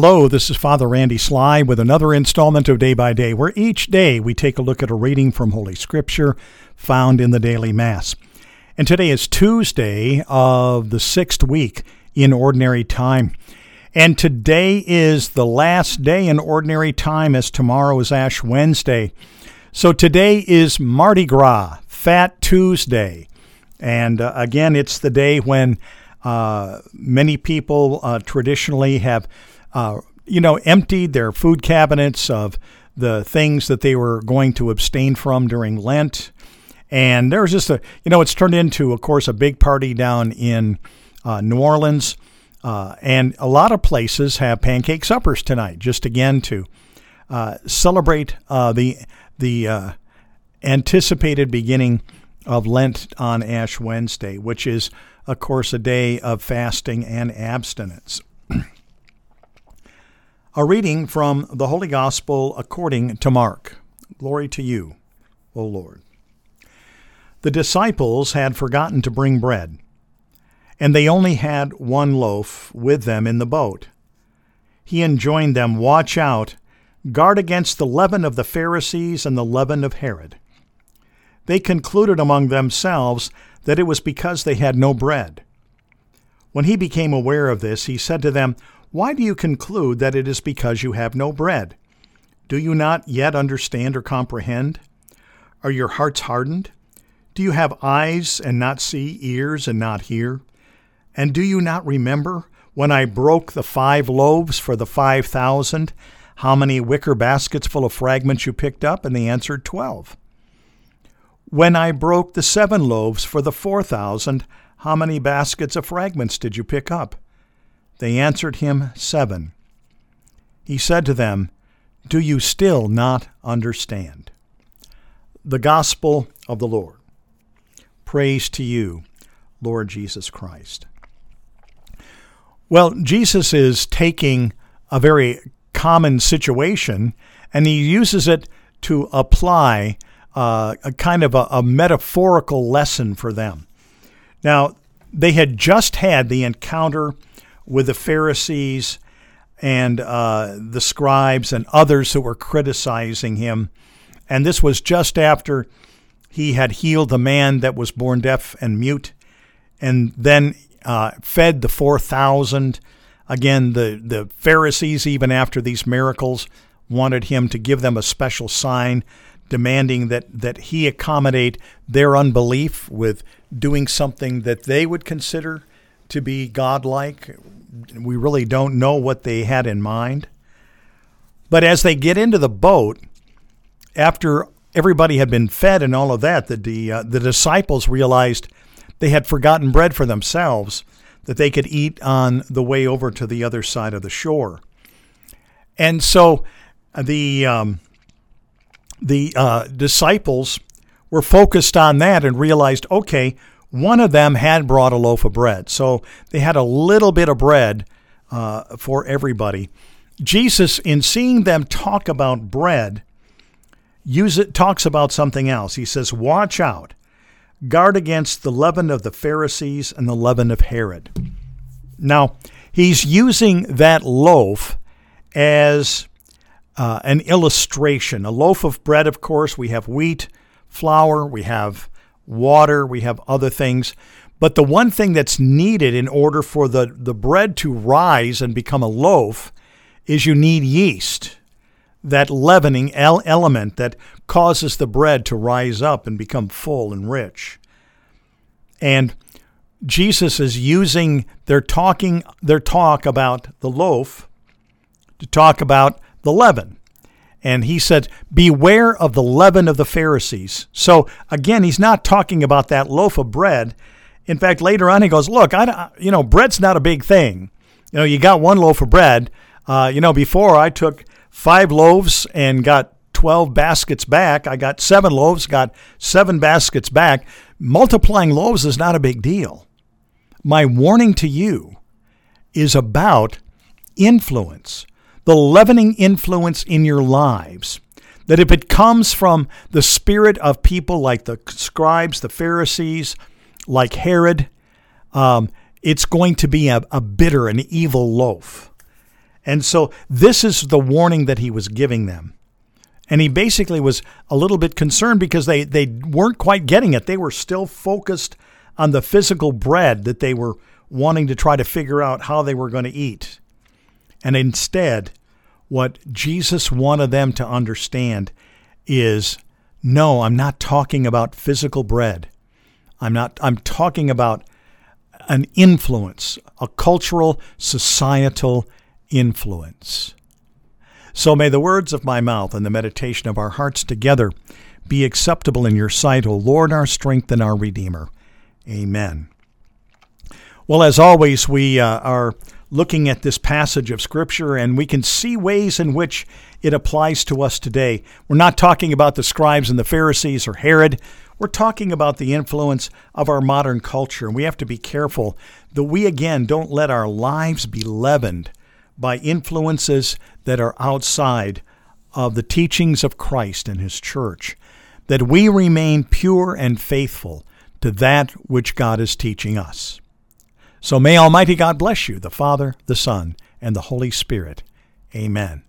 Hello, this is Father Randy Sly with another installment of Day by Day, where each day we take a look at a reading from Holy Scripture found in the daily Mass. And today is Tuesday of the sixth week in Ordinary Time. And today is the last day in Ordinary Time, as tomorrow is Ash Wednesday. So today is Mardi Gras, Fat Tuesday. And uh, again, it's the day when uh, many people uh, traditionally have uh, you know, emptied their food cabinets of the things that they were going to abstain from during Lent. And there was just a, you know, it's turned into, of course, a big party down in uh, New Orleans. Uh, and a lot of places have pancake suppers tonight, just again to uh, celebrate uh, the the uh, anticipated beginning of Lent on Ash Wednesday, which is, of course, a day of fasting and abstinence. A reading from the Holy Gospel according to Mark. Glory to you, O Lord. The disciples had forgotten to bring bread, and they only had one loaf with them in the boat. He enjoined them, Watch out, guard against the leaven of the Pharisees and the leaven of Herod. They concluded among themselves that it was because they had no bread. When he became aware of this, he said to them, why do you conclude that it is because you have no bread? Do you not yet understand or comprehend? Are your hearts hardened? Do you have eyes and not see, ears and not hear? And do you not remember when I broke the five loaves for the five thousand, how many wicker baskets full of fragments you picked up? And they answered, Twelve. When I broke the seven loaves for the four thousand, how many baskets of fragments did you pick up? They answered him, Seven. He said to them, Do you still not understand? The Gospel of the Lord. Praise to you, Lord Jesus Christ. Well, Jesus is taking a very common situation and he uses it to apply uh, a kind of a, a metaphorical lesson for them. Now, they had just had the encounter with the Pharisees and uh, the scribes and others who were criticizing him. And this was just after he had healed the man that was born deaf and mute, and then uh, fed the 4,000. Again, the, the Pharisees, even after these miracles, wanted him to give them a special sign, demanding that, that he accommodate their unbelief with doing something that they would consider to be godlike, we really don't know what they had in mind. But as they get into the boat, after everybody had been fed and all of that, the the, uh, the disciples realized they had forgotten bread for themselves that they could eat on the way over to the other side of the shore. And so uh, the um, the uh, disciples were focused on that and realized, okay, one of them had brought a loaf of bread. So they had a little bit of bread uh, for everybody. Jesus, in seeing them talk about bread, use it, talks about something else. He says, Watch out, guard against the leaven of the Pharisees and the leaven of Herod. Now, he's using that loaf as uh, an illustration. A loaf of bread, of course, we have wheat, flour, we have water, we have other things. But the one thing that's needed in order for the, the bread to rise and become a loaf is you need yeast, that leavening element that causes the bread to rise up and become full and rich. And Jesus is using their talking their talk about the loaf to talk about the leaven and he said, Beware of the leaven of the Pharisees. So again, he's not talking about that loaf of bread. In fact, later on, he goes, Look, I, you know, bread's not a big thing. You know, you got one loaf of bread. Uh, you know, before I took five loaves and got 12 baskets back. I got seven loaves, got seven baskets back. Multiplying loaves is not a big deal. My warning to you is about influence the leavening influence in your lives. That if it comes from the spirit of people like the scribes, the Pharisees, like Herod, um, it's going to be a, a bitter and evil loaf. And so this is the warning that he was giving them. And he basically was a little bit concerned because they, they weren't quite getting it. They were still focused on the physical bread that they were wanting to try to figure out how they were going to eat. And instead, what Jesus wanted them to understand is no, I'm not talking about physical bread. I'm not I'm talking about an influence, a cultural, societal influence. So may the words of my mouth and the meditation of our hearts together be acceptable in your sight, O Lord, our strength and our Redeemer. Amen. Well, as always, we uh, are looking at this passage of Scripture and we can see ways in which it applies to us today. We're not talking about the scribes and the Pharisees or Herod. We're talking about the influence of our modern culture. And we have to be careful that we, again, don't let our lives be leavened by influences that are outside of the teachings of Christ and His church. That we remain pure and faithful to that which God is teaching us. So may Almighty God bless you, the Father, the Son, and the Holy Spirit. Amen.